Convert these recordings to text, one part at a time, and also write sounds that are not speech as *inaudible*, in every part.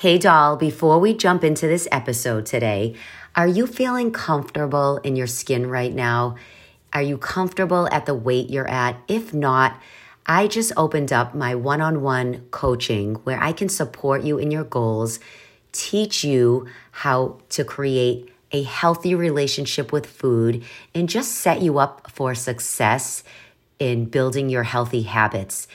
Hey, doll, before we jump into this episode today, are you feeling comfortable in your skin right now? Are you comfortable at the weight you're at? If not, I just opened up my one on one coaching where I can support you in your goals, teach you how to create a healthy relationship with food, and just set you up for success in building your healthy habits.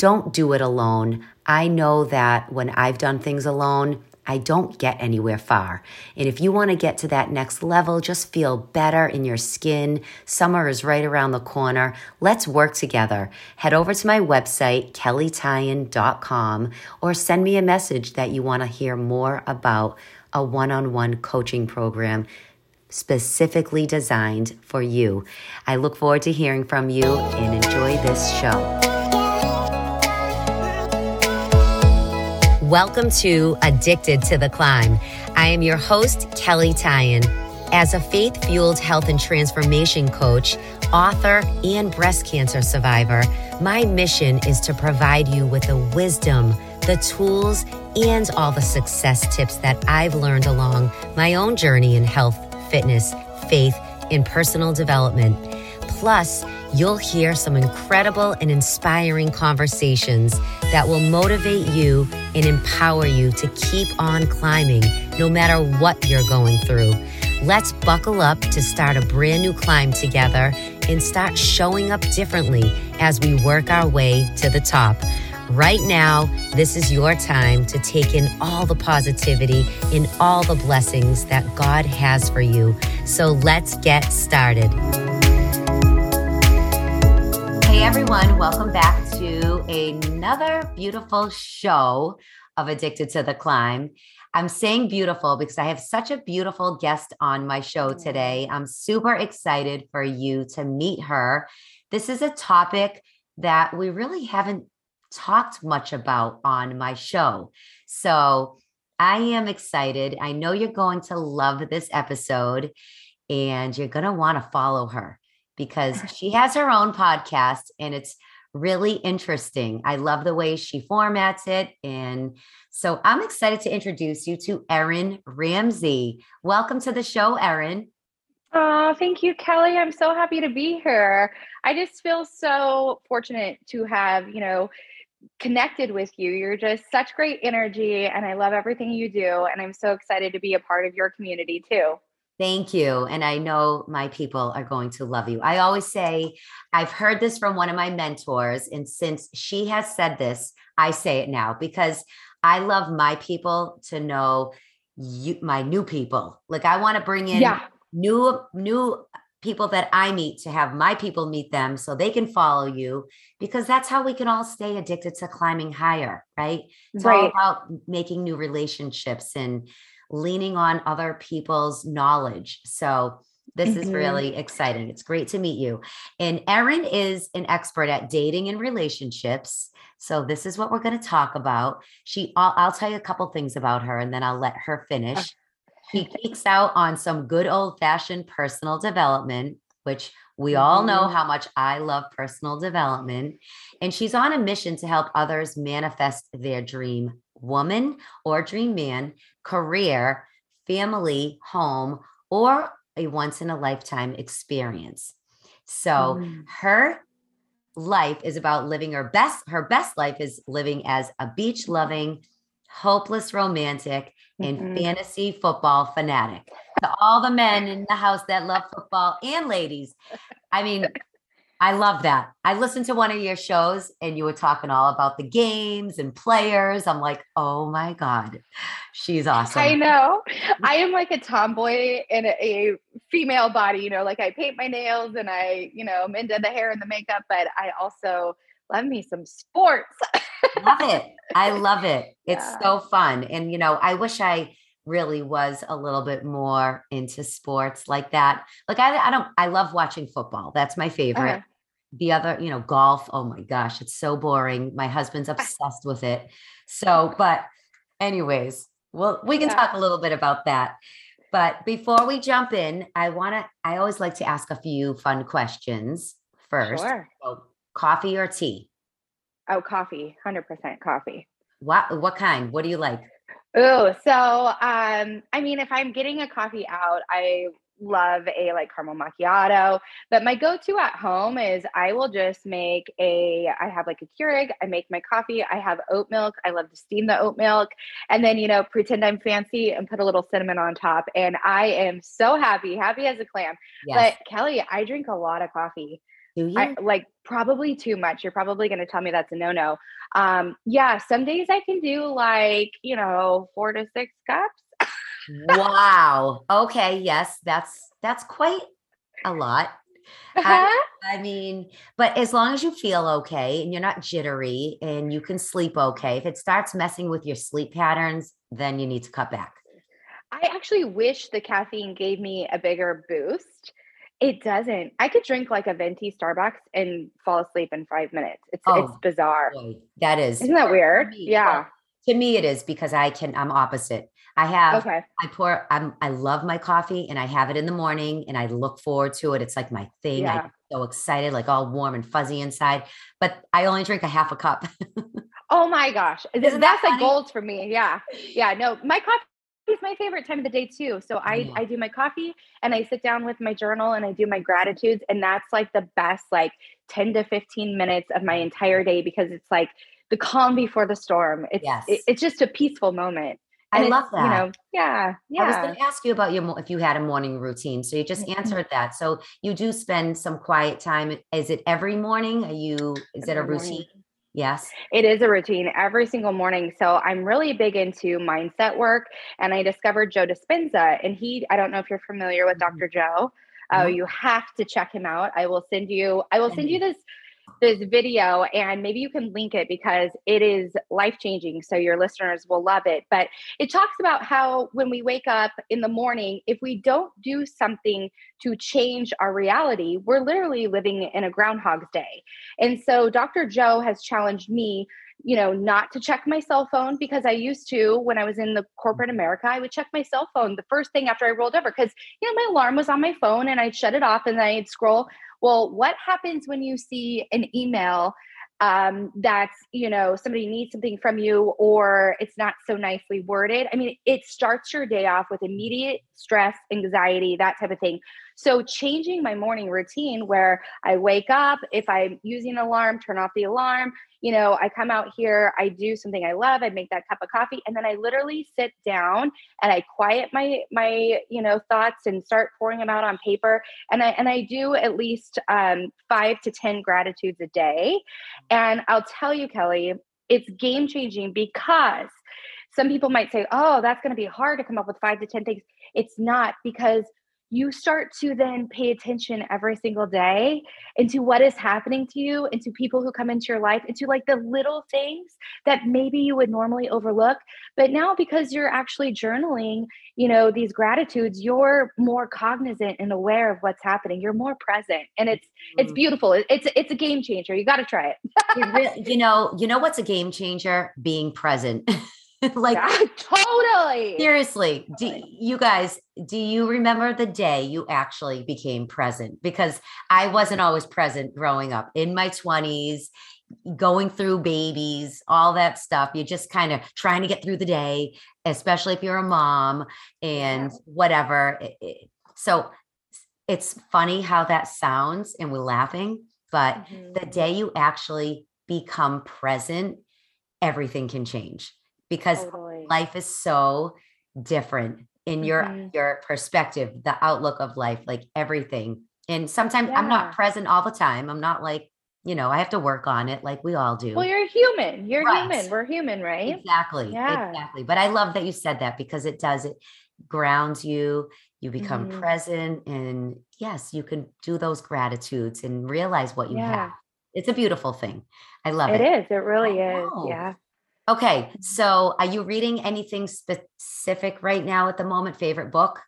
Don't do it alone. I know that when I've done things alone, I don't get anywhere far. And if you want to get to that next level, just feel better in your skin. Summer is right around the corner. Let's work together. Head over to my website, kelleytyan.com, or send me a message that you want to hear more about a one on one coaching program specifically designed for you. I look forward to hearing from you and enjoy this show. Welcome to Addicted to the Climb. I am your host, Kelley Tyan. As a faith fueled health and transformation coach, author, and breast cancer survivor, my mission is to provide you with the wisdom, the tools, and all the success tips that I've learned along my own journey in health, fitness, faith, and personal development. Plus, you'll hear some incredible and inspiring conversations that will motivate you and empower you to keep on climbing no matter what you're going through. Let's buckle up to start a brand new climb together and start showing up differently as we work our way to the top. Right now, this is your time to take in all the positivity and all the blessings that God has for you. So let's get started. Hey everyone, welcome back to another beautiful show of Addicted to the Climb. I'm saying beautiful because I have such a beautiful guest on my show today. I'm super excited for you to meet her. This is a topic that we really haven't talked much about on my show. So I am excited. I know you're going to love this episode and you're going to want to follow her because she has her own podcast and it's really interesting. I love the way she formats it. And so I'm excited to introduce you to Erin Ramsey. Welcome to the show, Erin. Oh, thank you, Kelley. I'm so happy to be here. I just feel so fortunate to have, you know, connected with you. You're just such great energy, and I love everything you do. And I'm so excited to be a part of your community too. Thank you. And I know my people are going to love you. I always say, I've heard this from one of my mentors. And since she has said this, I say it now because I love my people to know you, my new people. Like I want to bring in yeah. new, new people that I meet to have my people meet them so they can follow you because that's how we can all stay addicted to climbing higher, right? It's right. all about making new relationships and leaning on other people's knowledge. So this mm-hmm. is really exciting. It's great to meet you. And Erin is an expert at dating and relationships. So this is what we're going to talk about. She I'll, I'll, tell you a couple things about her and then I'll let her finish. She geeks out on some good old-fashioned personal development, which we all know mm-hmm. how much I love personal development. And she's on a mission to help others manifest their dream woman or dream man, career, family, home, or a once in a lifetime experience. So mm. her life is about living her best her best life is living as a beach loving hopeless romantic and mm-hmm. fantasy football fanatic to all the men in the house that love football and ladies i mean I love that. I listened to one of your shows and you were talking all about the games and players. I'm like, oh my God, she's awesome. I know. I am like a tomboy in a, a, female body, you know, like I paint my nails and I, you know, I'm into the hair and the makeup, but I also love me some sports. love it. I *laughs* love it. It's yeah. so fun. And, you know, I wish I, really was a little bit more into sports like that. Like I, I don't, I love watching football. That's my favorite. Uh-huh the other, you know, golf. Oh my gosh, it's so boring. My husband's *laughs* obsessed with it. So, but anyways, well, we can yeah. talk a little bit about that. But before we jump in, I want to, I always like to ask a few fun questions first. Sure. So, coffee or tea? Oh, coffee, 100% coffee. What, what kind? What do you like? Oh, so um, I mean, if I'm getting a coffee out, I love a like caramel macchiato. But my go-to at home is I will just make a I have like a Keurig, I make my coffee, I have oat milk. I love to steam the oat milk and then you know pretend I'm fancy and put a little cinnamon on top. And I am so happy, happy as a clam. Yes. But Kelley, I drink a lot of coffee. Do you? I, like probably too much. You're probably going to tell me that's a no no. Um, yeah, some days I can do like, you know, four to six cups. Wow. Okay. Yes, that's that's quite a lot. I, uh-huh. I, mean, but as long as you feel okay and you're not jittery and you can sleep okay, if it starts messing with your sleep patterns, then you need to cut back. I actually wish the caffeine gave me a bigger boost it doesn't. I could drink like a venti Starbucks and fall asleep in five minutes. It's oh, it's bizarre. Boy, that is. Isn't that weird? Me, yeah. Well, to me, it is because I can. I'm opposite. I have. Okay. I pour. I'm. I love my coffee, and I have it in the morning, and I look forward to it. It's like my thing. Yeah. I'm so excited, like all warm and fuzzy inside. But I only drink a half a cup. *laughs* oh my gosh, Isn't that's that like gold for me. Yeah, yeah. No, my coffee is my favorite time of the day too. So I yeah. I do my coffee and I sit down with my journal and I do my gratitudes and that's like the best like 10 to 15 minutes of my entire day because it's like the calm before the storm. It's yes. it, it's just a peaceful moment. I love that. You know, yeah, yeah. I was going to ask you about your if you had a morning routine. So you just mm-hmm. answered that. So you do spend some quiet time. Is it every morning? Are you? Is every it a routine? Morning. Yes. It is a routine every single morning. So I'm really big into mindset work. And I discovered Joe Dispenza. And he, I don't know if you're familiar with mm-hmm. Dr. Joe. Oh, uh, you have to check him out. I will send you, I will send you this this video and maybe you can link it because it is life changing so your listeners will love it. But it talks about how when we wake up in the morning if we don't do something to change our reality we're literally living in a groundhog's day. And so dr joe has challenged me you know, not to check my cell phone because I used to when I was in the corporate America, I would check my cell phone the first thing after I rolled over because, you know, my alarm was on my phone and I'd shut it off and then I'd scroll well, what happens when you see an email um, that's, you know, somebody needs something from you or it's not so nicely worded? I mean, it starts your day off with immediate stress, anxiety, that type of thing. So, changing my morning routine where I wake up, if I'm using an alarm, turn off the alarm, you know, I come out here, I do something I love, I make that cup of coffee, and then I literally sit down and I quiet my my you know thoughts and start pouring them out on paper. And I and I do at least um, five to ten gratitudes a day. And I'll tell you, Kelley, it's game changing because some people might say, "Oh, that's going to be hard to come up with five to ten things." It's not because you start to then pay attention every single day into what is happening to you, into people who come into your life, into like the little things that maybe you would normally overlook. But now, because you're actually journaling, you know, these gratitudes, you're more cognizant and aware of what's happening. You're more present, and it's mm-hmm. it's beautiful. It's it's a game changer. You got to try it. you know, you know what's a game changer? Being present. *laughs* *laughs* like yeah, *laughs* totally. Seriously, totally. do you guys do you remember the day you actually became present? Because I wasn't always present growing up in my 20s, going through babies, all that stuff. You're just kind of trying to get through the day, especially if you're a mom and yeah. whatever. So it's funny how that sounds and we're laughing, but mm-hmm. the day you actually become present, everything can change because totally. life is so different in your mm-hmm. your perspective the outlook of life like everything. And sometimes yeah. i'm not present all the time. I'm not like you know i have to work on it like we all do. well you're human. You're right. human we're human right? Exactly yeah. exactly. But i love that you said that because it does it grounds you. You become mm-hmm. present and yes you can do those gratitudes and realize what you yeah. have. It's a beautiful thing. I love it it. is. It really is. yeah Okay. So are you reading anything specific right now at the moment? Favorite book?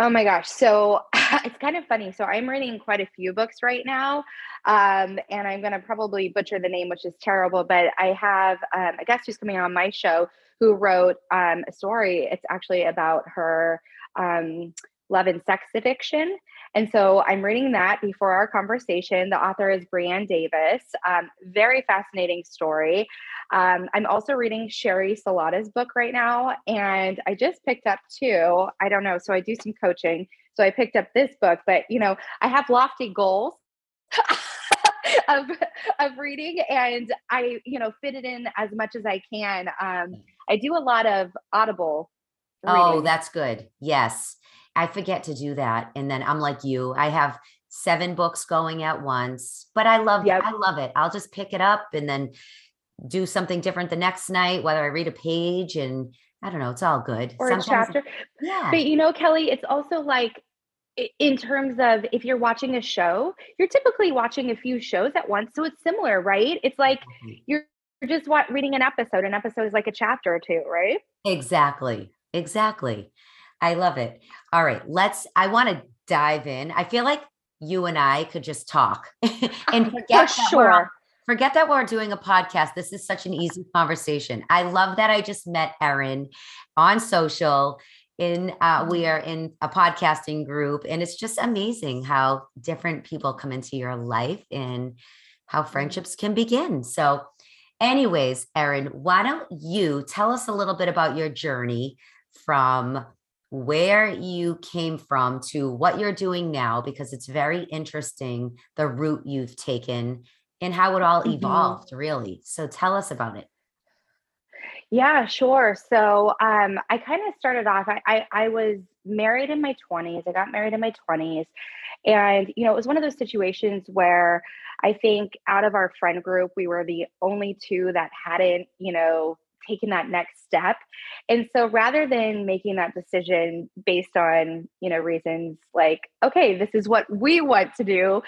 Oh my gosh. So *laughs* it's kind of funny. So I'm reading quite a few books right now. Um, and I'm going to probably butcher the name, which is terrible. But I have um, a guest who's coming on my show who wrote um, a story. It's actually about her um, love and sex addiction And so I'm reading that before our conversation. The author is Brianne Davis. Um, very fascinating story. Um, I'm also reading Sherry Salata's book right now, and I just picked up two. I don't know. So I do some coaching. So I picked up this book, but you know, I have lofty goals. *laughs* of of reading and I you know fit it in as much as I can. Um, I do a lot of audible. Oh, reading. Oh, that's good. Yes. I forget to do that. And then I'm like you, I have seven books going at once, but I love yep. I love it. I'll just pick it up and then do something different the next night, whether I read a page and I don't know, it's all good. Or Sometimes, a chapter. Yeah. But you know, Kelley, it's also like in terms of if you're watching a show, you're typically watching a few shows at once. So it's similar, right? It's like mm-hmm. you're just what reading an episode. An episode is like a chapter or two, right? Exactly. Exactly. I love it. All right, let's I want to dive in. I feel like you and I could just talk *laughs* and *laughs* forget For sure. forget that we're doing a podcast. This is such an easy conversation. I love that I just met Erin on social in uh, we mm-hmm. are in a podcasting group and it's just amazing how different people come into your life and how mm-hmm. friendships can begin so anyways erin why don't you tell us a little bit about your journey from where you came from to what you're doing now because it's very interesting the route you've taken and how it all mm-hmm. evolved really so tell us about it yeah, sure. So um, I kind of started off, I, I, I was married in my 20s. I got married in my 20s. And, you know, it was one of those situations where I think out of our friend group, we were the only two that hadn't, you know, taken that next step. And so rather than making that decision based on, you know, reasons like, okay, this is what we want to do,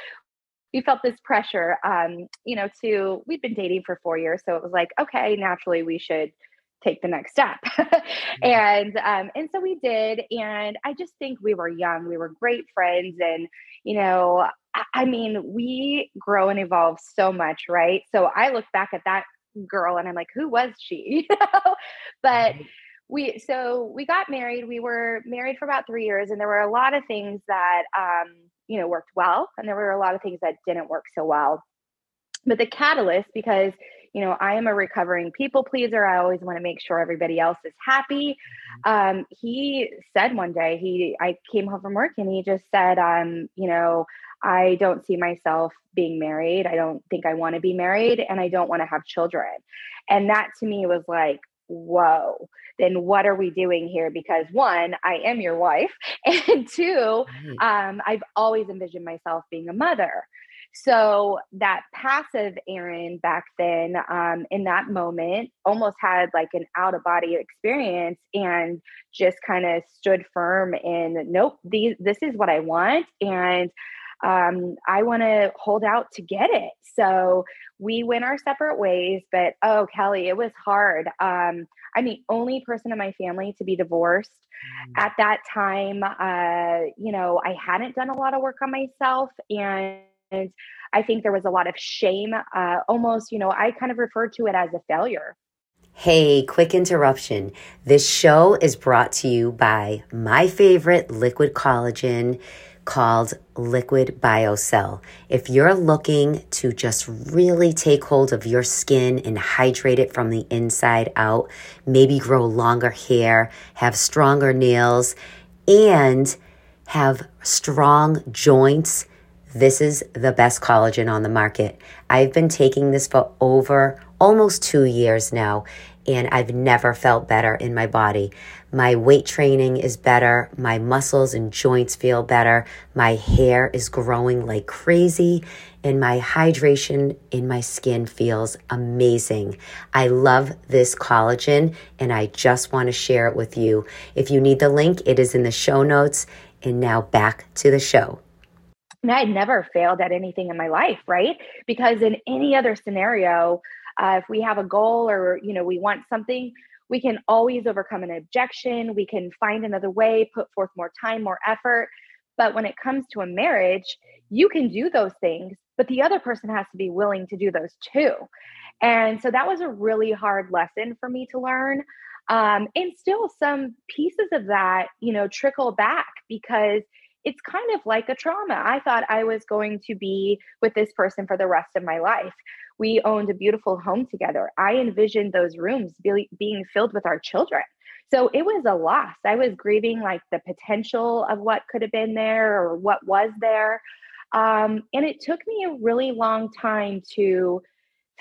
we felt this pressure, um, you know, to, we'd been dating for four years. So it was like, okay, naturally we should take the next step *laughs* and um, and so we did and i just think we were young we were great friends and you know I mean we grow and evolve so much right so i look back at that girl and i'm like who was she? *laughs* But we so we got married we were married for about three years and there were a lot of things that um you know worked well and there were a lot of things that didn't work so well but the catalyst because you know, I am a recovering people pleaser. I always want to make sure everybody else is happy. Mm-hmm. Um, he said one day, he I came home from work and he just said, um, you know, I don't see myself being married. I don't think I want to be married and I don't want to have children. And that to me was like, whoa, then what are we doing here? Because one, I am your wife. *laughs* And two, um, I've always envisioned myself being a mother. So that passive Erin back then, um, in that moment, almost had like an out of body experience and just kind of stood firm in, nope, these, this is what I want. And um, I want to hold out to get it. So we went our separate ways, but oh, Kelley, it was hard. Um, I'm the only person in my family to be divorced. Mm. At that time, uh, you know, I hadn't done a lot of work on myself and I think there was a lot of shame. Uh, almost, you know, I kind of referred to it as a failure. Hey, quick interruption. This show is brought to you by my favorite liquid collagen called Liquid BioCell. If you're looking to just really take hold of your skin and hydrate it from the inside out, maybe grow longer hair, have stronger nails, and have strong joints this is the best collagen on the market. I've been taking this for over almost two years now, and I've never felt better in my body. My weight training is better. My muscles and joints feel better. My hair is growing like crazy, and my hydration in my skin feels amazing. I love this collagen, and I just want to share it with you. If you need the link, it is in the show notes. And now back to the show. I had never failed at anything in my life, right? Because in any other scenario, uh, if we have a goal or you know we want something, we can always overcome an objection. We can find another way, put forth more time, more effort. But when it comes to a marriage, you can do those things, but the other person has to be willing to do those too. And so that was a really hard lesson for me to learn. Um, and still, some pieces of that, you know, trickle back because it's kind of like a trauma. I thought I was going to be with this person for the rest of my life. We owned a beautiful home together. I envisioned those rooms be, being filled with our children. So it was a loss. I was grieving like the potential of what could have been there or what was there. Um, and it took me a really long time to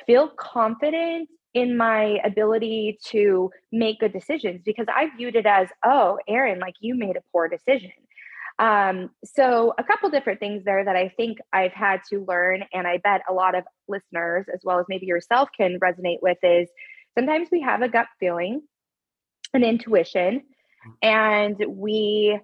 feel confident in my ability to make good decisions because I viewed it as, oh, Erin, like you made a poor decision. Um, so, a couple different things there that I think I've had to learn, and I bet a lot of listeners, as well as maybe yourself, can resonate with is sometimes we have a gut feeling, an intuition, and we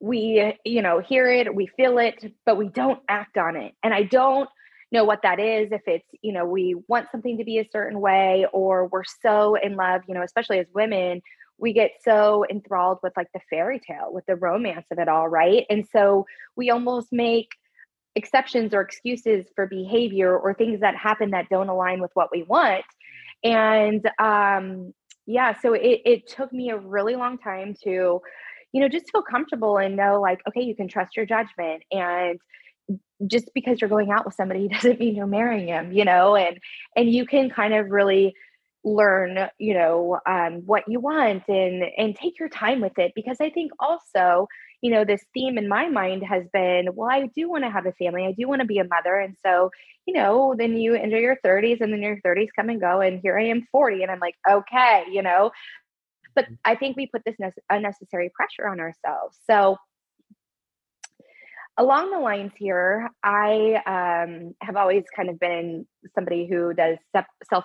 we you know hear it we feel it but we don't act on it. And i don't know what that is if it's you know we want something to be a certain way or we're so in love you know especially as women we get so enthralled with like the fairy tale with the romance of it all right? And so we almost make exceptions or excuses for behavior or things that happen that don't align with what we want. And um yeah so it, it took me a really long time to you know just feel comfortable and know like okay you can trust your judgment and just because you're going out with somebody *laughs* doesn't mean you're marrying him you know? And and you can kind of really learn you know um, what you want and and take your time with it because i think also you know this theme in my mind has been well i do want to have a family i do want to be a mother and so you know then you enter your 30s and then your 30s come and go and here i am 40 and i'm like okay you know but mm. i think we put this ne- unnecessary pressure on ourselves so along the lines here, I um, have always kind of been somebody who does self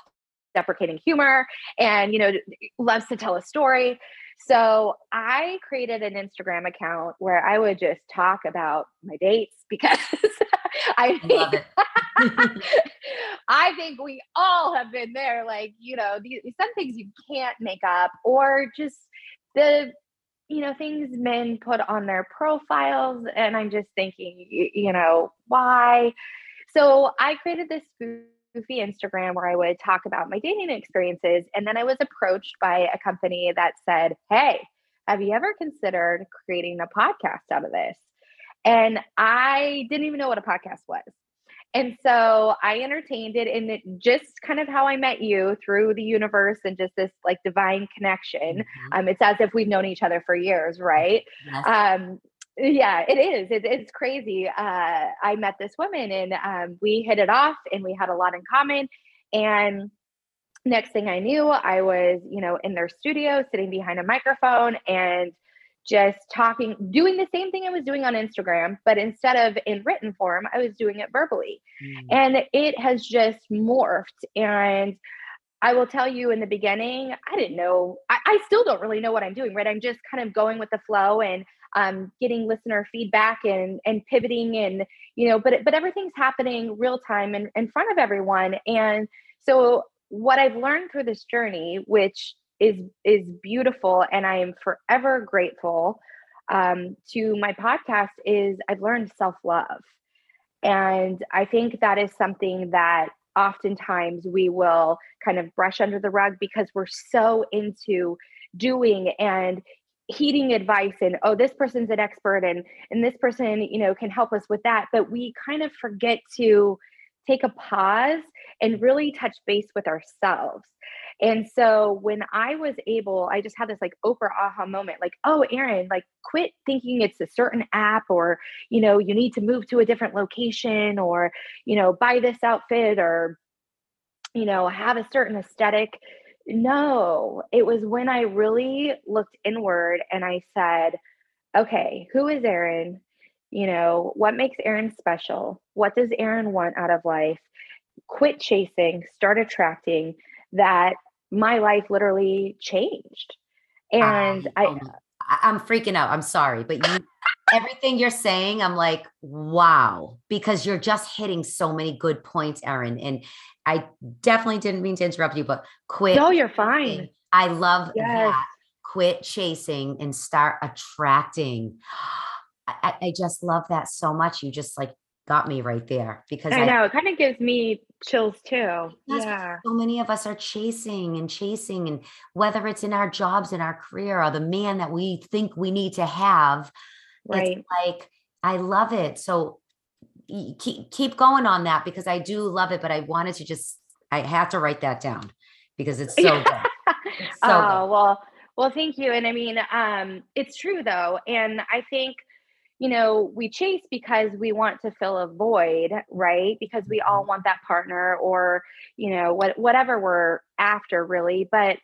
deprecating humor and, you know, loves to tell a story. So I created an Instagram account where I would just talk about my dates because *laughs* I think, *laughs* I think we all have been there. Like, you know, these, some things you can't make up or just the you know things men put on their profiles and i'm just thinking you, you know why so i created this goofy instagram where i would talk about my dating experiences and then i was approached by a company that said hey have you ever considered creating a podcast out of this and i didn't even know what a podcast was and so I entertained it and it just kind of how I met you through the universe and just this like divine connection. Mm-hmm. Um, it's as if we've known each other for years, right? Yes. Um, yeah, it is. It, it's crazy. Uh, I met this woman and um, we hit it off and we had a lot in common. And next thing I knew, I was, you know, in their studio sitting behind a microphone and just talking, doing the same thing I was doing on Instagram, but instead of in written form, I was doing it verbally. Mm. And it has just morphed. And I will tell you in the beginning, I didn't know, I, I, still don't really know what I'm doing, right? I'm just kind of going with the flow and um, getting listener feedback and and pivoting and you know, but but everything's happening real time and in, in front of everyone. And so what I've learned through this journey, which is is beautiful and i am forever grateful um, to my podcast is i've learned self-love and i think that is something that oftentimes we will kind of brush under the rug because we're so into doing and heeding advice and oh this person's an expert and and this person you know can help us with that but we kind of forget to take a pause and really touch base with ourselves and so when I was able, I just had this like Oprah aha moment like, oh, Erin, like quit thinking it's a certain app or, you know, you need to move to a different location or, you know, buy this outfit or, you know, have a certain aesthetic. No, it was when I really looked inward and I said, okay, who is Erin? You know, what makes Erin special? What does Erin want out of life? Quit chasing, start attracting that my life literally changed. And I, I I'm freaking out. I'm sorry, but you everything you're saying, I'm like, wow, because you're just hitting so many good points, Erin. And I definitely didn't mean to interrupt you, but quit. No, you're fine. I love yes. that. Quit chasing and start attracting. I, I, just love that so much. You just like got me right there because I, I know it kind of gives me chills too. Yeah. So many of us are chasing and chasing, and whether it's in our jobs, in our career, or the man that we think we need to have, Right. It's like, I love it. So keep, keep going on that because I do love it, but I wanted to just, I have to write that down because it's so good. *laughs* It's so oh, good. well, well, thank you. And I mean, um, it's true though. And I think, you know, we chase because we want to fill a void, right? Because we all mm-hmm. want that partner or, you know, what whatever we're after really. But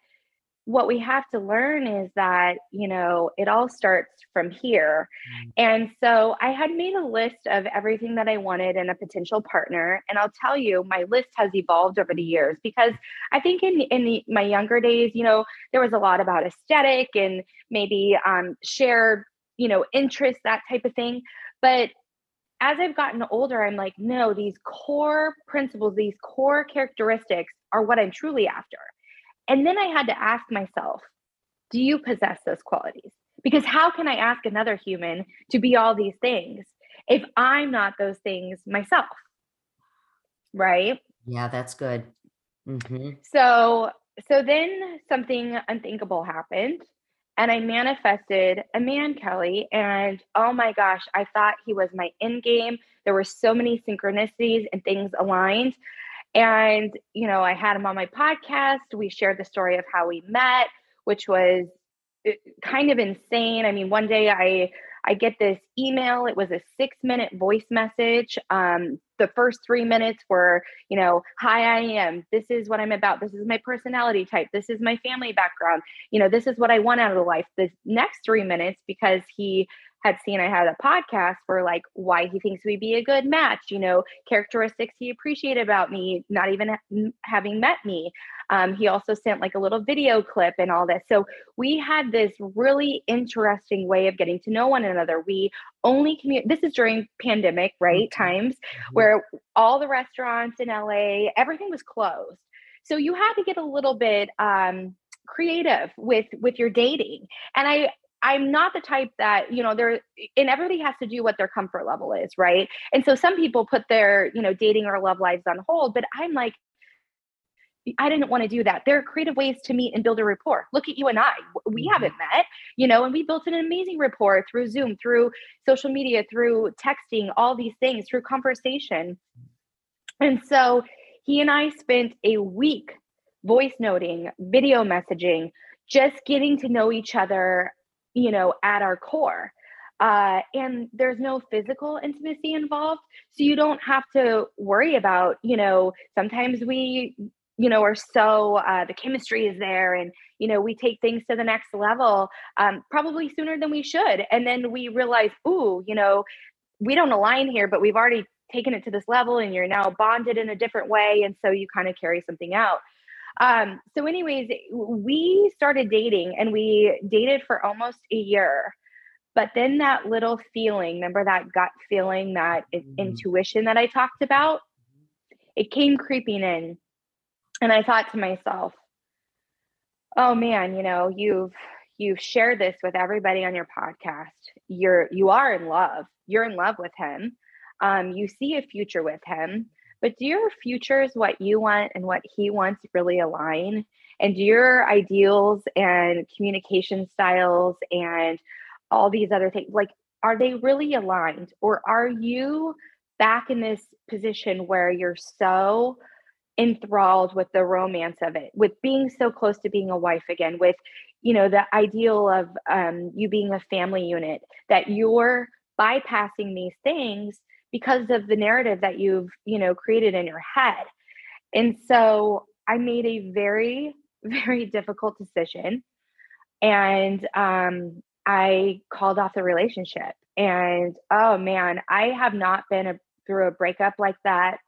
what we have to learn is that, you know, it all starts from here. Mm. And so I had made a list of everything that I wanted in a potential partner. And I'll tell you, my list has evolved over the years because I think in, in the, my younger days, you know, there was a lot about aesthetic and maybe um, shared, you know, interest, that type of thing. But as I've gotten older, I'm like, no, these core principles, these core characteristics are what I'm truly after. And then I had to ask myself, do you possess those qualities? Because how can I ask another human to be all these things if I'm not those things myself? Right? Yeah, that's good. Mm-hmm. So, so then something unthinkable happened and I manifested a man, Kelley. And oh my gosh, I thought he was my end game. There were so many synchronicities and things aligned. And, you know, I had him on my podcast. We shared the story of how we met, which was uh, kind of insane. I mean, one day I I get this email. It was a six minute voice message. Um, the first three minutes were, you know, hi, I am. This is what I'm about. This is my personality type. This is my family background. You know, this is what I want out of life. The next three minutes, because he had seen I had a podcast for like why he thinks we'd be a good match, you know, characteristics he appreciated about me, not even having met me. Um, he also sent like a little video clip and all this. So we had this really interesting way of getting to know one another. We only communicate. This is during pandemic, right? Mm-hmm. Times mm-hmm. where all the restaurants in LA, everything was closed. So you had to get a little bit um, creative with with your dating and i I'm not the type that, you know, there and everybody has to do what their comfort level is, right? And so some people put their, you know, dating or love lives on hold, but I'm like, I didn't want to do that. There are creative ways to meet and build a rapport. Look at you and I. We mm-hmm. haven't met, you know, and we built an amazing rapport through Zoom, through social media, through texting, all these things, through conversation. And so he and I spent a week voice noting, video messaging, just getting to know each other you know, at our core. Uh, and there's no physical intimacy involved. So you don't have to worry about, you know, sometimes we, you know, are so, uh, the chemistry is there and, you know, we take things to the next level um, probably sooner than we should. And then we realize, ooh, you know, we don't align here, but we've already taken it to this level and you're now bonded in a different way. And so you kind of carry something out. Um, so, anyways, we started dating and we dated for almost a year. But then that little feeling, remember that gut feeling, that mm-hmm. intuition that I talked about, it came creeping in. And I thought to myself, oh man, you know, you've you've shared this with everybody on your podcast. You're you are in love. You're in love with him. Um, you see a future with him but do your futures what you want and what he wants really align? And do your ideals and communication styles and all these other things like are they really aligned or are you back in this position where you're so enthralled with the romance of it with being so close to being a wife again with you know the ideal of um, you being a family unit that you're bypassing these things because of the narrative that you've you know created in your head. And so i made a very *laughs* very difficult decision. And um, i called off the relationship. And oh man i have not been a, through a breakup like that.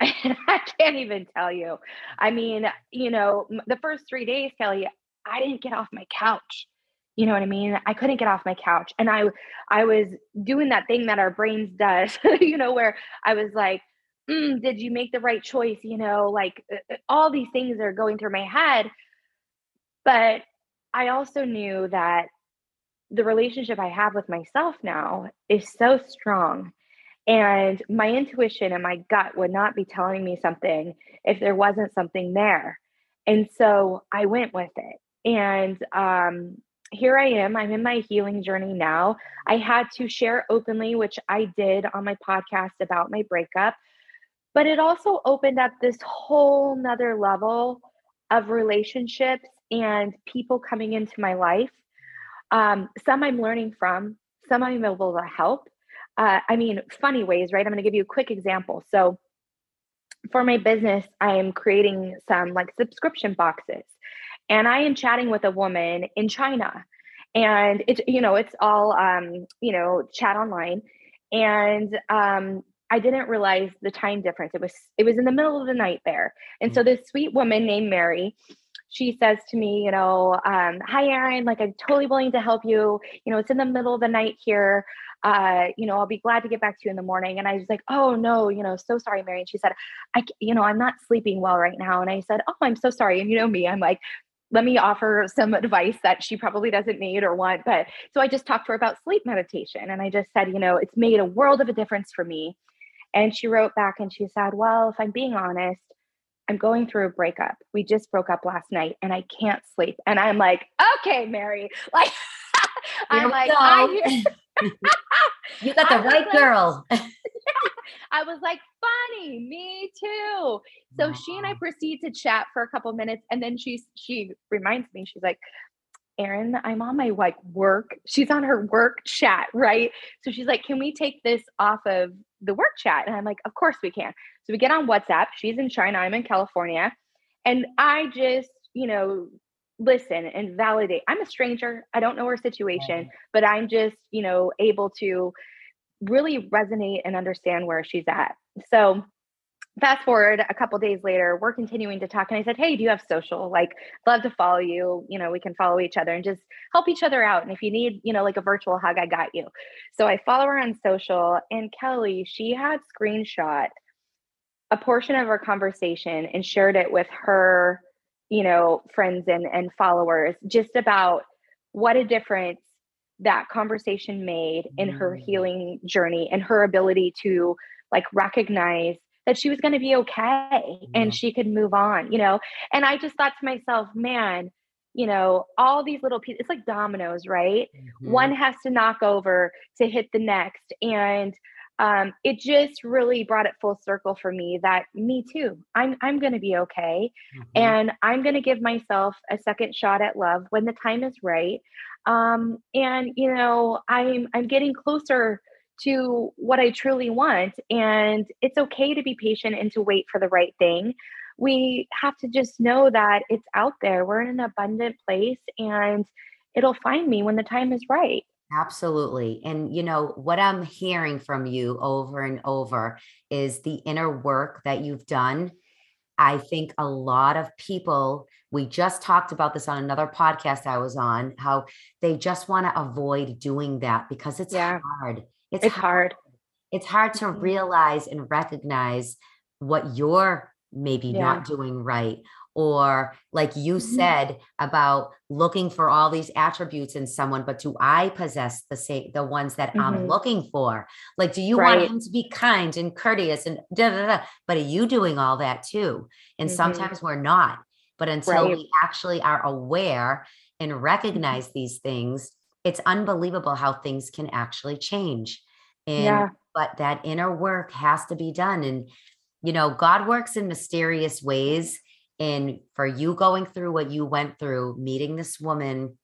*laughs* I can't even tell you. I mean, you know, the first three days, Kelley, I didn't get off my couch you know what i mean? I couldn't get off my couch and i i was doing that thing that our brains does *laughs* you know where i was like mm, did you make the right choice? You know like uh, uh, all these things are going through my head. But i also knew that the relationship i have with myself now is so strong and my intuition and my gut would not be telling me something if there wasn't something there. And so i went with it and um, here I am. I'm in my healing journey now. I had to share openly, which I did on my podcast about my breakup, but it also opened up this whole nother level of relationships and people coming into my life. Um, some I'm learning from, some I'm able to help. Uh, I mean, funny ways, right? I'm going to give you a quick example. So, for my business, I am creating some like subscription boxes and I am chatting with a woman in China, and it's you know it's all um, you know chat online, and um, I didn't realize the time difference. It was it was in the middle of the night there, and so mm. this sweet woman named Mary. She says to me, you know, um, hi, Erin, like I'm totally willing to help you. You know, it's in the middle of the night here uh, you know, I'll be glad to get back to you in the morning. And I was like, oh no, you know, so sorry, Mary. And she said, I, you know, I'm not sleeping well right now. And I said, oh, I'm so sorry. And you know me, I'm like, let me offer some advice that she probably doesn't need or want. But so I just talked to her about sleep meditation. And I just said, you know, it's made a world of a difference for me. And she wrote back and she said, well, if I'm being honest, I'm going through a breakup. We just broke up last night and I can't sleep. And I'm like, okay, Mary, *laughs* like, I'm like, I *laughs* you got the right like, girl. *laughs* I was like, funny, me too. So wow. she and I proceed to chat for a couple minutes, and then she she reminds me, she's like, Erin, I'm on my like work. She's on her work chat, right? So she's like, Can we take this off of the work chat? And I'm like, Of course we can. So we get on WhatsApp. She's in China, I'm in California. And I just, you know, listen and validate. I'm a stranger. I don't know her situation, but I'm just, you know, able to really resonate and understand where she's at. So fast forward a couple days later, we're continuing to talk. And I said, Hey, do you have social? Like, love to follow you. You know, we can follow each other and just help each other out. And if you need, you know, like a virtual hug, I got you. So I follow her on social. And Kelley, she had screenshot a portion of our conversation and shared it with her you know friends and and followers just about what a difference that conversation made in her mm. healing journey and her ability to like recognize that she was going to be okay and she could move on you know and i just thought to myself man you know all these little pieces it's like dominoes right mm-hmm. one has to knock over to hit the next and um, it just really brought it full circle for me that me too i'm i'm going to be okay mm-hmm. and i'm going to give myself a second shot at love when the time is right. Um, and you know i'm i'm getting closer to what i truly want and it's okay to be patient and to wait for the right thing. We have to just know that it's out there we're in an abundant place and it'll find me when the time is right Absolutely. And, you know, what I'm hearing from you over and over is the inner work that you've done. I think a lot of people, we just talked about this on another podcast I was on, how they just want to avoid doing that because it's yeah. hard. It's, it's hard. hard. It's hard to mm-hmm. realize and recognize what you're maybe yeah. not doing right or like you mm-hmm. said about looking for all these attributes in someone but do i possess the same the ones that mm-hmm. i'm looking for like do you right. want him to be kind and courteous and da, da, da, but are you doing all that too and mm-hmm. sometimes we're not but until right. we actually are aware and mm-hmm. recognize these things it's unbelievable how things can actually change and yeah. but that inner work has to be done and you know god works in mysterious ways and for you going through what you went through, meeting this woman,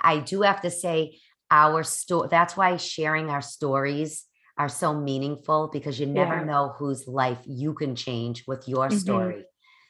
I do have to say, our story, that's why sharing our stories are so meaningful because you never yeah. know whose life you can change with your mm-hmm. story.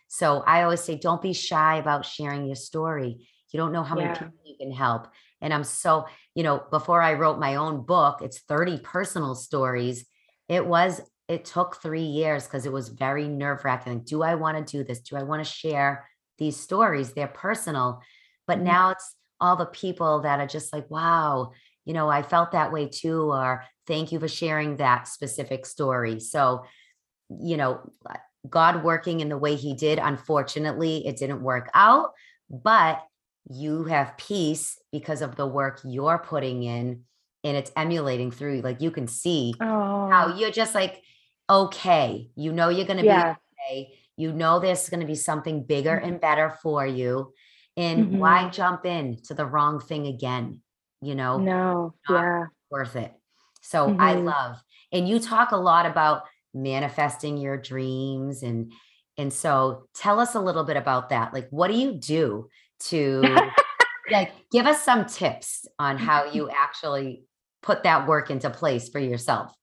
So I always say, don't be shy about sharing your story. You don't know how yeah. many people you can help. And I'm so, you know, before I wrote my own book, it's 30 personal stories. It was it took three years because it was very nerve wracking. Do I want to do this? Do I want to share these stories? They're personal. But mm-hmm. now it's all the people that are just like, wow, you know, I felt that way too, or thank you for sharing that specific story. So, you know, God working in the way He did, unfortunately, it didn't work out, but you have peace because of the work you're putting in and it's emulating through like you can see oh. how you're just like okay. You know you're going to yeah. be okay. You know there's going to be something bigger mm-hmm. and better for you. And mm-hmm. why jump in to the wrong thing again? You know, no, yeah, worth it. So mm-hmm. I love, and you talk a lot about manifesting your dreams and and so tell us a little bit about that. Like, what do you do to *laughs* like give us some tips on how *laughs* you actually put that work into place for yourself?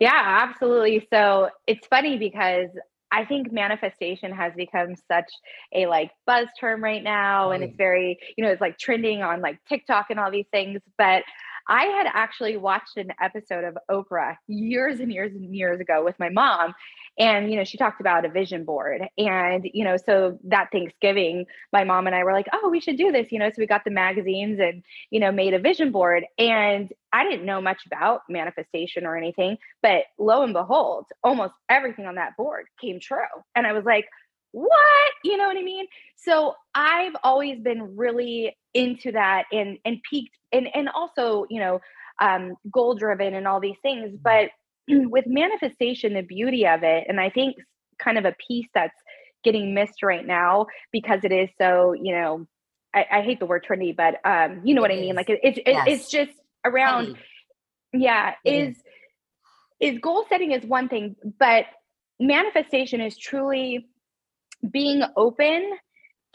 Yeah, absolutely. So it's funny because I think manifestation has become such a like buzz term right now. And it's very, you know, it's like trending on like TikTok and all these things. But I had actually watched an episode of Oprah years and years and years ago with my mom. And, you know, she talked about a vision board. And, you know, so that Thanksgiving, my mom and I were like, oh, we should do this, you know. So we got the magazines and, you know, made a vision board. And I didn't know much about manifestation or anything, but lo and behold, almost everything on that board came true. And I was like, what? You know what i mean? So i've always been really into that and and peaked and and also you know um goal driven and all these things mm-hmm. but *clears throat* with manifestation the beauty of it and i think kind of a piece that's getting missed right now because it is so you know i, I hate the word trendy but um you know what i mean? Like it, it, it yes. it's just around yeah is. is goal setting is one thing but manifestation is truly being open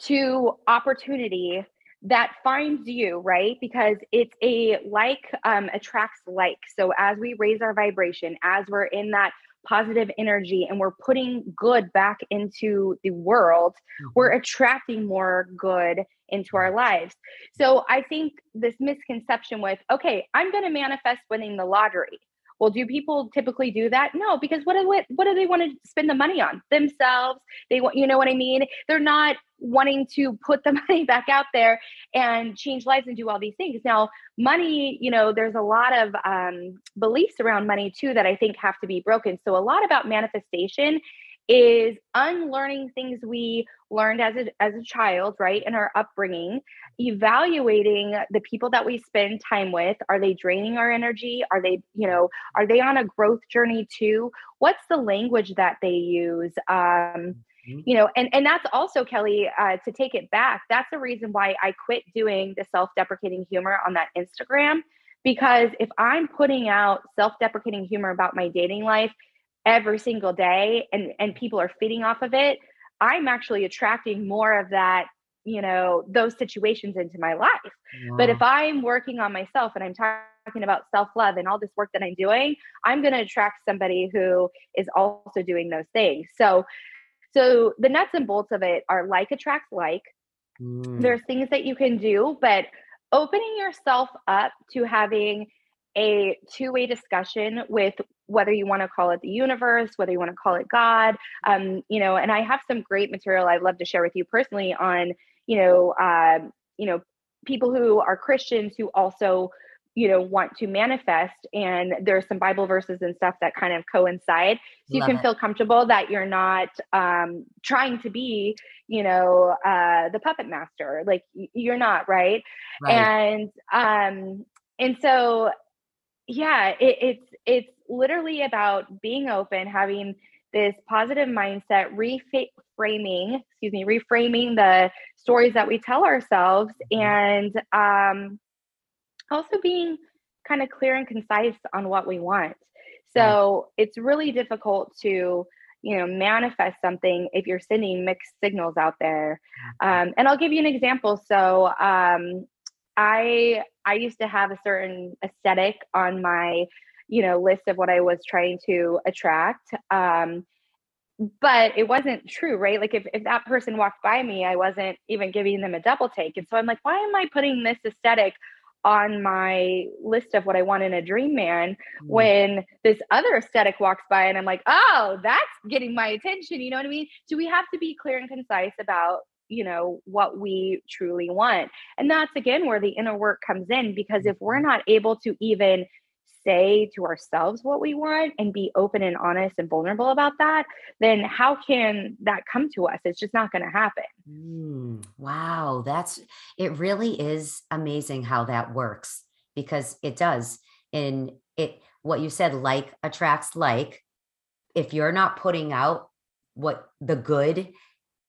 to opportunity that finds you right? Because it's a like um, attracts like. So as we raise our vibration as we're in that positive energy and we're putting good back into the world mm-hmm. we're attracting more good into our lives. So i think this misconception with okay i'm going to manifest winning the lottery well, do people typically do that? No, because what do what, what do they want to spend the money on? Themselves. They want, you know what I mean? They're not wanting to put the *laughs* money back out there and change lives and do all these things. Now, money, you know, there's a lot of um, beliefs around money too that I think have to be broken. So a lot about manifestation is unlearning things we learned as a, as a child, right, in our upbringing, evaluating the people that we spend time with. Are they draining our energy? Are they, you know, are they on a growth journey too? What's the language that they use? Um, mm-hmm. you know and and that's also Kelley uh, to take it back that's the reason why i quit doing the self-deprecating humor on that instagram because if i'm putting out self-deprecating humor about my dating life every single day and and people are feeding off of it i'm actually attracting more of that you know those situations into my life wow. but if i'm working on myself and i'm talking about self-love and all this work that i'm doing i'm going to attract somebody who is also doing those things so so the nuts and bolts of it are like attracts like mm. there's things that you can do but opening yourself up to having a two-way discussion with whether you want to call it the universe, whether you want to call it God, um, you know, and I have some great material I'd love to share with you personally on, you know, uh, you know, people who are Christians who also, you know, want to manifest, and there's some Bible verses and stuff that kind of coincide, so you can it. feel comfortable that you're not um, trying to be, you know, uh, the puppet master, like you're not, right? right. And um, and so yeah it, it's it's literally about being open having this positive mindset reframing excuse me reframing the stories that we tell ourselves mm-hmm. and um, also being kind of clear and concise on what we want so it's really difficult to you know manifest something if you're sending mixed signals out there mm-hmm. um, and i'll give you an example so um, i I used to have a certain aesthetic on my, you know, list of what I was trying to attract. Um, but it wasn't true, right? Like if, if that person walked by me, I wasn't even giving them a double take. And so I'm like, why am I putting this aesthetic on my list of what I want in a dream man mm. when this other aesthetic walks by and I'm like, oh, that's getting my attention. You know what I mean? So we have to be clear and concise about you know what we truly want. And that's again where the inner work comes in because if we're mm-hmm. not able to even say to ourselves what we want and be open and honest and vulnerable about that then how can that come to us? It's just not going to happen. Mm, wow that's it really is amazing how that works because it does. And it what you said like attracts like. If you're not putting out what the good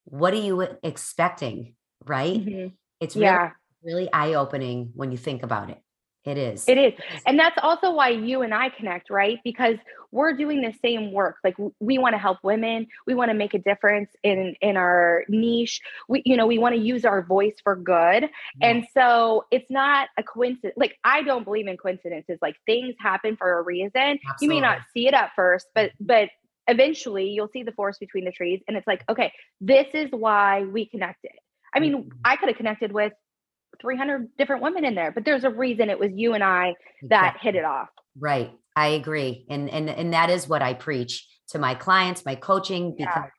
what are you expecting right? Mhm. It's really, Yeah. really eye opening when you think about it. It is. It is. And that's also why you and I connect, right? Because we're doing the same work. Like we want to help women. We want to make a difference in in our niche. We you know, we want to use our voice for good. And so it's not a coincidence. Like I don't believe in coincidences. Like things happen for a reason. You may not see it at first, but but eventually you'll see the forest between the trees and it's like, okay, this is why we connected. I mean, Mhm. I could have connected with 300 different women in there, but there's a reason it was you and I that hit it off. Right. I agree. And and and that is what I preach to my clients, my coaching because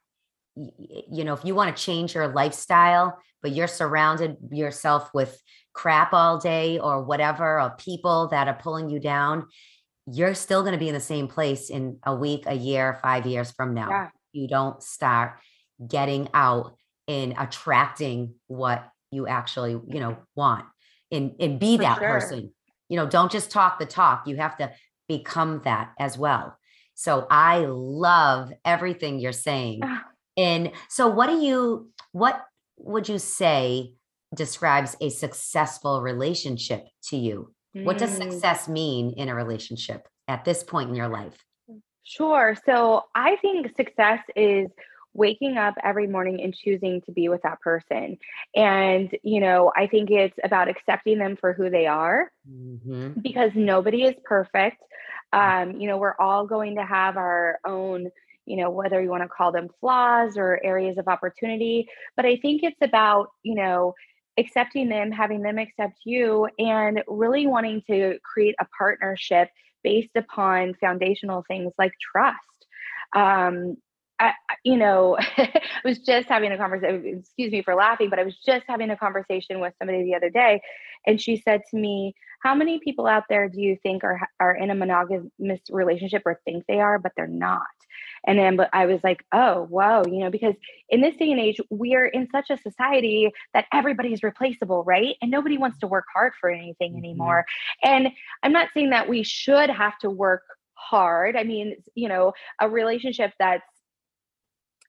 y- y- you know, if you want to change your lifestyle, but you're surrounded yourself with crap all day or whatever, or people that are pulling you down, you're still going to be in the same place in a week, a year, 5 years from now. Yeah. You don't start getting out and attracting what you actually, you know, want and and be For that sure. person. You know, don't just talk the talk. You have to become that as well. So I love everything you're saying. Ah. And so what do you what would you say describes a successful relationship to you? What does Mm. success mean in a relationship at this point in your life? Sure. So I think success is waking up every morning and choosing to be with that person. And, you know, I think it's about accepting them for who they are Mhm. because nobody is perfect. Um, you know, we're all going to have our own, you know, whether you want to call them flaws or areas of opportunity. But I think it's about, you know, accepting them, having them accept you, and really wanting to create a partnership based upon foundational things like trust. Um, I, you know, *laughs* I was just having a conversation, excuse me for laughing, but I was just having a conversation with somebody the other day, and she said to me, How many people out there do you think are, are in a monogamous relationship or think they are, but they're not? And then but I was like, Oh, whoa, you know, because in this day and age, we are in such a society that everybody's replaceable, right? And nobody wants to work hard for anything Mhm. anymore. And I'm not saying that we should have to work hard. I mean, you know, a relationship that's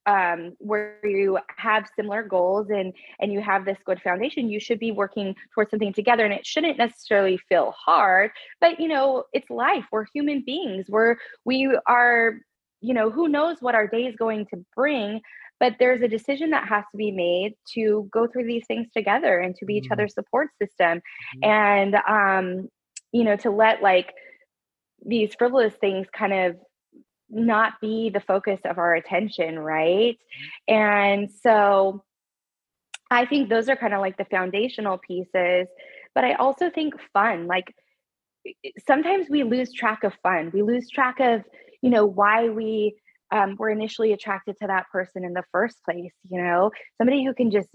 um, where you have similar goals and and you have this good foundation you should be working towards something together and it shouldn't necessarily feel hard but you know it's life we're human beings we're we are you know who knows what our day is going to bring but there's a decision that has to be made to go through these things together and to be each Mhm. other's support system Mhm. and um you know to let like these frivolous things kind of not be the focus of our attention, right? And so I think those are kind of like the foundational pieces, but I also think fun, like sometimes we lose track of fun. We lose track of, you know, why we um, were initially attracted to that person in the first place. You know, somebody who can just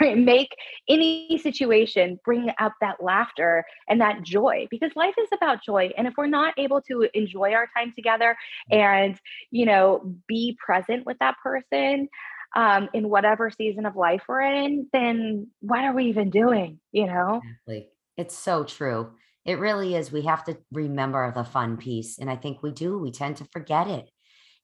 *laughs* make any situation bring up that laughter and that joy because life is about joy. And if we're not able to enjoy our time together and, you know, be present with that person, um, in whatever season of life we're in, then what are we even doing? You know? Exactly. It's so true. It really is. We have to remember the fun piece. And I think we do. We tend to forget it.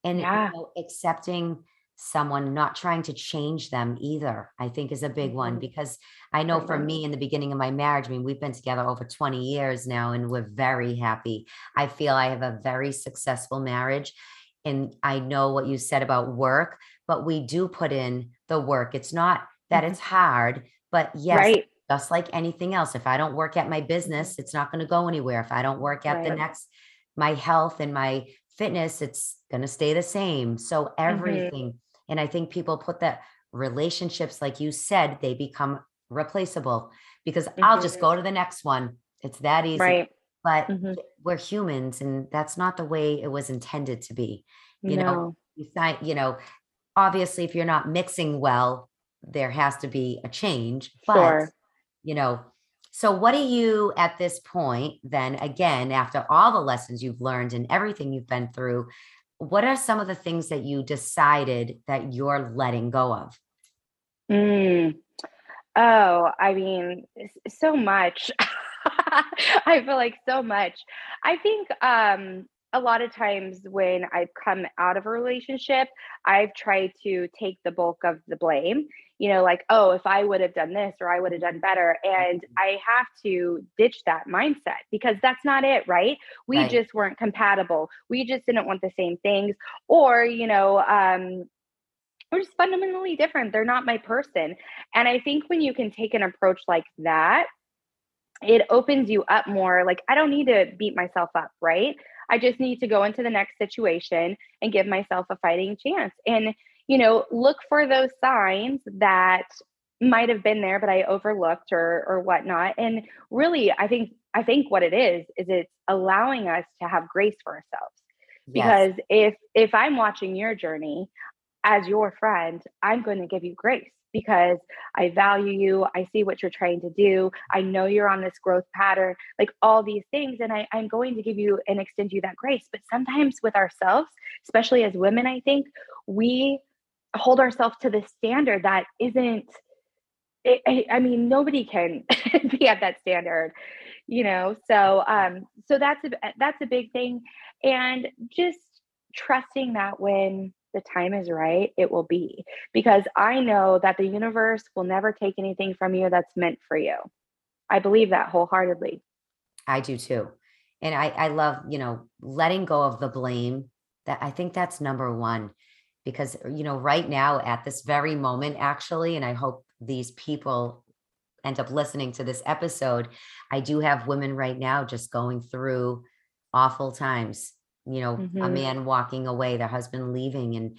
And you know, accepting someone, not trying to change them either, I think is a big one Mhm. because I know for me in the beginning of my marriage, I mean, we've been together over 20 years now and we're very happy. I feel I have a very successful marriage. And I know what you said about work, but we do put in the work. It's not that Mhm. it's hard, but yes, Right. Just like anything else if i don't work at my business it's not going to go anywhere if i don't work at the next my health and my fitness it's going to stay the same so Mm-hmm. everything and i think people put that relationships like you said they become replaceable because i'll just Mhm. go to the next one it's that easy Right. but Mhm. we're humans and that's not the way it was intended to be you know you sign you know obviously if you're not mixing well there has to be a change but Sure. You know so what do you at this point then again after all the lessons you've learned and everything you've been through what are some of the things that you decided that you're letting go of Mm. Oh, I mean, so much. *laughs* I feel like so much. I think um, a lot of times when I've come out of a relationship, I've tried to take the bulk of the blame. You know, like, oh, if I would have done this or I would have done better. And Mhm. I have to ditch that mindset because that's not it, right? We Right. just weren't compatible. We just didn't want the same things. Or, you know, um, we're just fundamentally different. They're not my person. And I think when you can take an approach like that, it opens you up more. Like, I don't need to beat myself up, right? I just need to go into the next situation and give myself a fighting chance. And, you know, look for those signs that might have been there, but I overlooked or or whatnot. And really, I think I think what it is is it's allowing us to have grace for ourselves. Yes. Because if if I'm watching your journey as your friend, I'm going to give you grace because I value you. I see what you're trying to do. I know you're on this growth pattern, like all these things. And I, I'm going to give you and extend you that grace. But sometimes with ourselves, especially as women, I think we hold ourselves to the standard that isn't. I- I I mean, nobody can *laughs* be at that standard, you know. So, um, so that's a that's a big thing, and just trusting that when the time is right, it will be. Because I know that the universe will never take anything from you that's meant for you. I believe that wholeheartedly. I do too. And I, I love, you know, letting go of the blame. That I think that's number one. Because, you know, right now at this very moment, actually, and I hope these people end up listening to this episode, I do have women right now just going through awful times, you know, a Mhm. man walking away, their husband leaving. And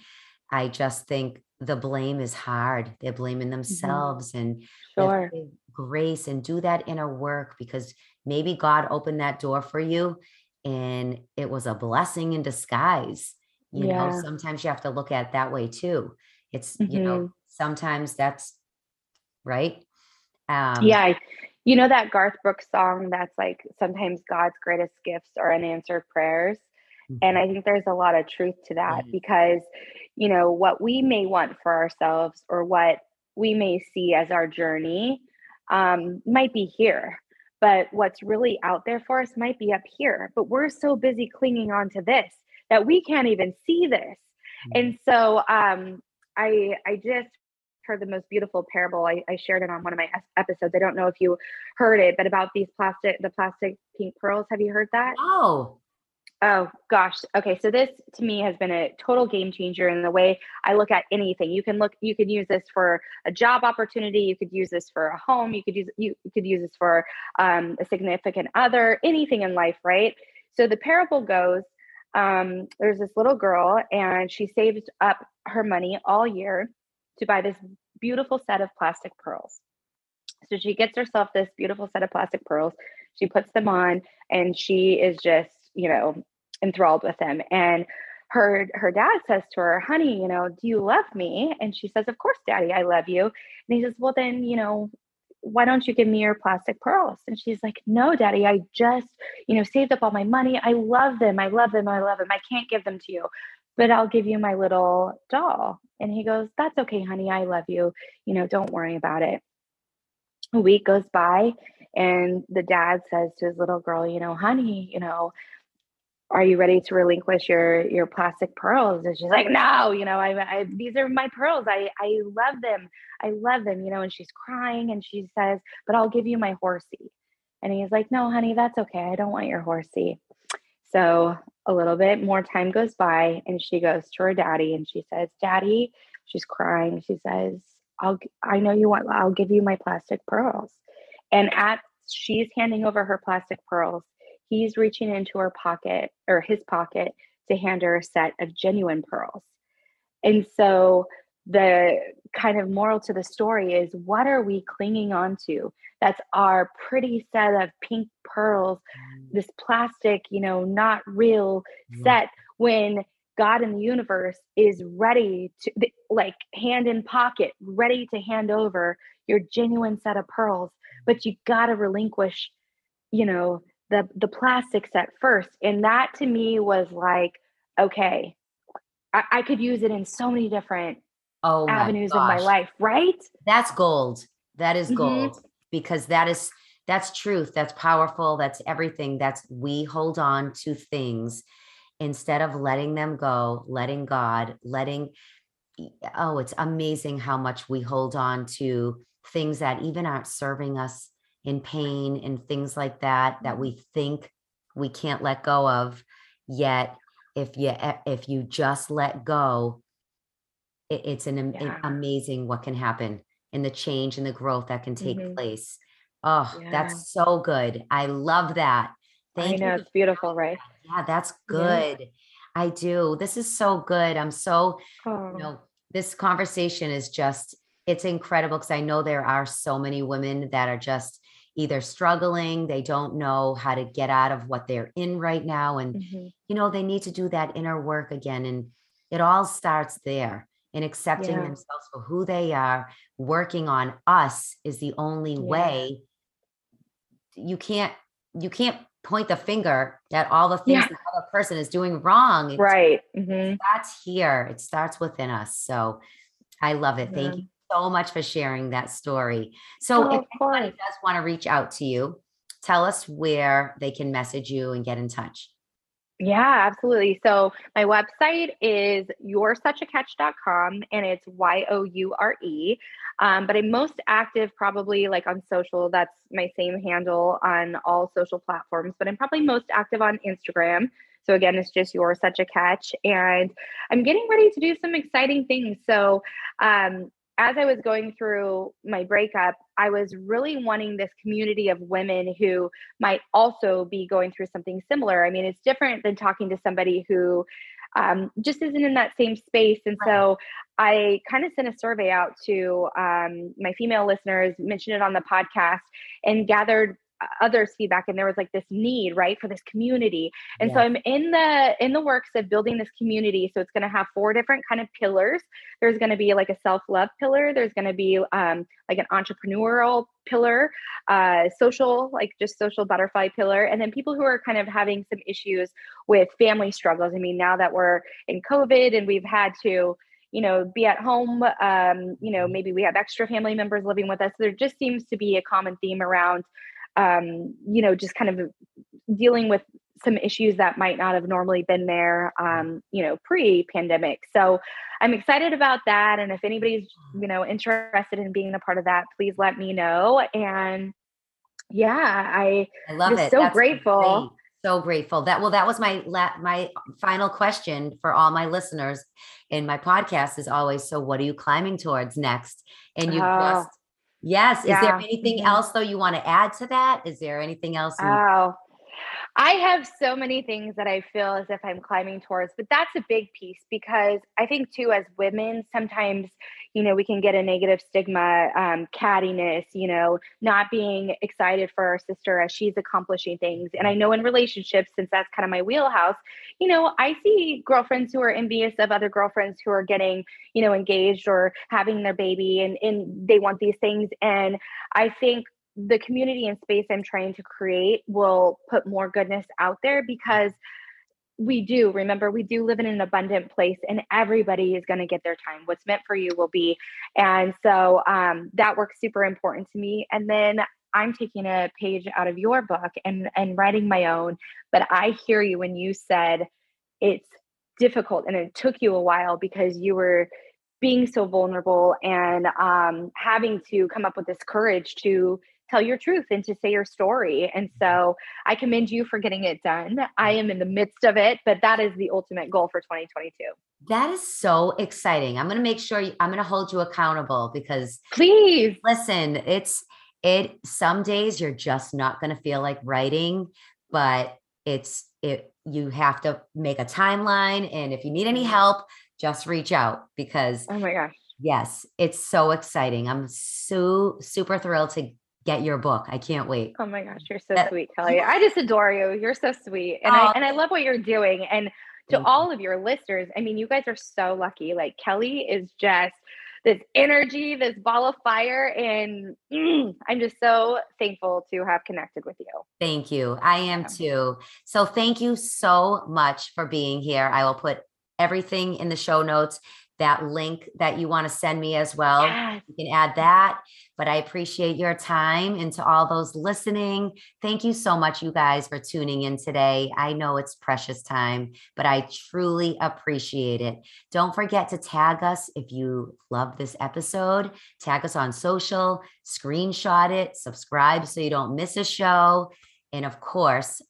I just think the blame is hard. They're blaming themselves and we have to Sure. grace and do that inner work because maybe God opened that door for you and it was a blessing in disguise. You know, sometimes you have to look at it that way too. It's, you know, Mhm. sometimes that's right. Um, Yeah. You know that Garth Brooks song that's like sometimes God's greatest gifts are unanswered prayers. And mhm, I think there's a lot of truth to that Mhm. because, you know, what we may want for ourselves or what we may see as our journey um, might be here. But what's really out there for us might be up here. But we're so busy clinging on to this that we can't even see this. mhm. And so um, I I just heard the most beautiful parable. I, I shared it on one of my episodes. I don't know if you heard it, but about these plastic the plastic pink pearls. Have you heard that? Oh, Oh gosh. Okay. So this to me has been a total game changer in the way I look at anything. You can look, you could use this for a job opportunity. You could use this for a home. You could use, you, you could use this for um, a significant other, anything in life, right? So the parable goes, um, there's this little girl and she saves up her money all year to buy this beautiful set of plastic pearls. So she gets herself this beautiful set of plastic pearls. She puts them on and she is just, you know, enthralled with them. And her her dad says to her, "Honey, you know, do you love me?" And she says, "Of course, Daddy, I love you." And he says, "Well, then, you know, why don't you give me your plastic pearls?" And she's like, "No, Daddy, I just, you know, saved up all my money. I love them. I love them. I love them. I can't give them to you." But I'll give you my little doll. And he goes, That's okay, honey. I love you. You know, don't worry about it a week goes by and the dad says to his little girl you know honey you know are you ready to relinquish your your plastic pearls? And she's like no you know I, I these are my pearls. I i love them. I love them you know and she's crying and she says but i'll give you my horsey. And he's like no honey that's okay. I don't want your horsey. So a little bit more time goes by and she goes to her daddy and she says daddy she's crying. She says i'll i know you want i'll give you my plastic pearls. And at she's handing over her plastic pearls he's reaching into her pocket or his pocket to hand her a set of genuine pearls. And so the kind of moral to the story is what are we clinging on to? That's our pretty set of pink pearls this plastic you know not real Mhm. set when god in the universe is ready to like hand in pocket ready to hand over your genuine set of pearls. But you got to relinquish you know the the plastic set first and that to me was like okay i, I could use it in so many different oh avenues of my life right That's gold. That is Mhm. gold because that is that's truth. That's powerful. That's everything. That's we hold on to things instead of letting them go, letting God, letting oh, it's amazing how much we hold on to things that even aren't serving us in pain and things like that that Mm-hmm. we think we can't let go of yet if you e- if you just let go it, it's an, Yeah. amazing what can happen and the change and the growth that can take Mhm. place oh Yeah. that's so good i love that I thank know you it's beautiful, right? yeah that's Yeah. good i do this is so good i'm so Oh, you know this conversation is just it's incredible because i know there are so many women that are just either struggling they don't know how to get out of what they're in right now and mhm. you know they need to do that inner work again and it all starts there in accepting Yeah. themselves for who they are working on us is the only Yeah. way you can't you can't point the finger at all the things Yeah. the other person is doing wrong It's right. mhm. starts here. It starts within us. So I love it. Thank you so much for sharing that story. So Oh, if anybody does want to reach out to you, tell us where they can message you and get in touch. Yeah, absolutely. So my website is youresuchacatch.com and it's Y O U R E. Um, but I'm most active probably like on social. That's my same handle on all social platforms, but I'm probably most active on Instagram. So again, it's just you're such a catch. And I'm getting ready to do some exciting things. So um, as I was going through my breakup, I was really wanting this community of women who might also be going through something similar. I mean, it's different than talking to somebody who um, just isn't in that same space. And so I kind of sent a survey out to um, my female listeners, mentioned it on the podcast, and gathered others feedback and there was like this need right for this community. And so i'm in the in the works of building this community. So it's going to have four different kind of pillars. There's going to be like a self-love pillar. There's going to be um, like an entrepreneurial pillar uh, social like just social butterfly pillar. And then people who are kind of having some issues with family struggles. I mean now that we're in covid and we've had to you know be at home um, you know maybe we have extra family members living with us. There just seems to be a common theme around um, you know just kind of dealing with some issues that might not have normally been there um, you know pre-pandemic so i'm excited about that and if anybody's you know interested in being a part of that please let me know and yeah i I love it. so That's grateful. great. So grateful. That well, that was my la- my final question for all my listeners in my podcast is always so what are you climbing towards next? And you Oh. just yes. Is there Yeah. anything Mhm. else though you want to add to that? Is there anything else you Oh, I have so many things that I feel as if I'm climbing towards, but that's a big piece because I think too, as women, sometimes, you know, we can get a negative stigma, um, cattiness, you know, not being excited for our sister as she's accomplishing things. And I know in relationships, since that's kind of my wheelhouse, you know, I see girlfriends who are envious of other girlfriends who are getting, you know, engaged or having their baby and, and they want these things. And I think the community and space I'm trying to create will put more goodness out there because we do remember we do live in an abundant place and everybody is going to get their time. What's meant for you will be. And so um, that works super important to me. And then i'm taking a page out of your book and and writing my own but i hear you when you said it's difficult and it took you a while because you were being so vulnerable and um, having to come up with this courage to tell your truth and to say your story. And mm-hmm. so I commend you for getting it done. I mm-hmm. am in the midst of it, but that is the ultimate goal for 2022. That is so exciting. I'm going to make sure you, I'm going to hold you accountable because Please. listen, it's it some days you're just not going to feel like writing, but it's it you have to make a timeline and if you need any mm-hmm. help, just reach out because Oh my gosh. yes, it's so exciting. I'm so super thrilled to get your book. I can't wait. Oh my gosh, you're so That- sweet, Kelley. I just adore you. You're so sweet. And Oh, I and I love what you're doing. And to all of your listeners, I mean, you guys are so lucky. Like Kelley is just this energy, this ball of fire. And mm, *clears throat* I'm just so thankful to have connected with you. Thank you. I am too. So thank you so much for being here. I will put everything in the show notes. That link that you want to send me as well. Yes. You can add that. But I appreciate your time and to all those listening. Thank you so much, you guys, for tuning in today. I know it's precious time, but I truly appreciate it. Don't forget to tag us if you love this episode. Tag us on social, screenshot it, subscribe so you don't miss a show. And of course,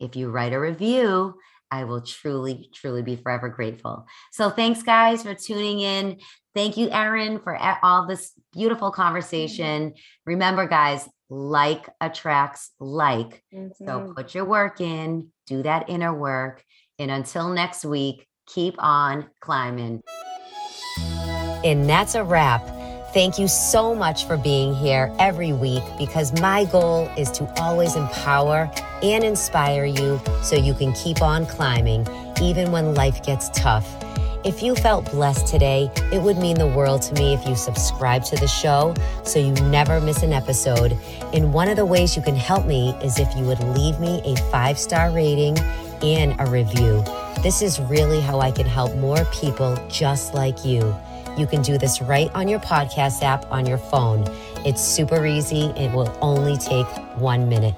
if you write a review, I will truly, truly be forever grateful. So thanks, guys, for tuning in. Thank you, Erin, for all this beautiful conversation. Remember, guys, like attracts like. Mm-hmm. So put your work in, do that inner work. And until next week, keep on climbing. And that's a wrap. Thank you so much for being here every week because my goal is to always empower and inspire you so you can keep on climbing even when life gets tough. If you felt blessed today, it would mean the world to me if you subscribe to the show so you never miss an episode. And one of the ways you can help me is if you would leave me a five star rating and a review. This is really how I can help more people just like you. You can do this right on your podcast app on your phone. It's super easy. It will only take one minute.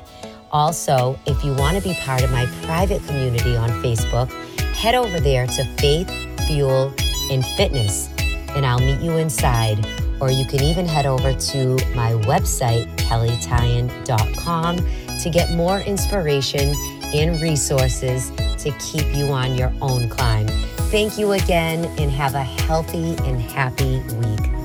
Also, if you want to be part of my private community on Facebook, head over there to Faith, Fuel, and Fitness, and I'll meet you inside. Or you can even head over to my website, kelleytyan.com, to get more inspiration and resources to keep you on your own climb. Thank you again and have a healthy and happy week.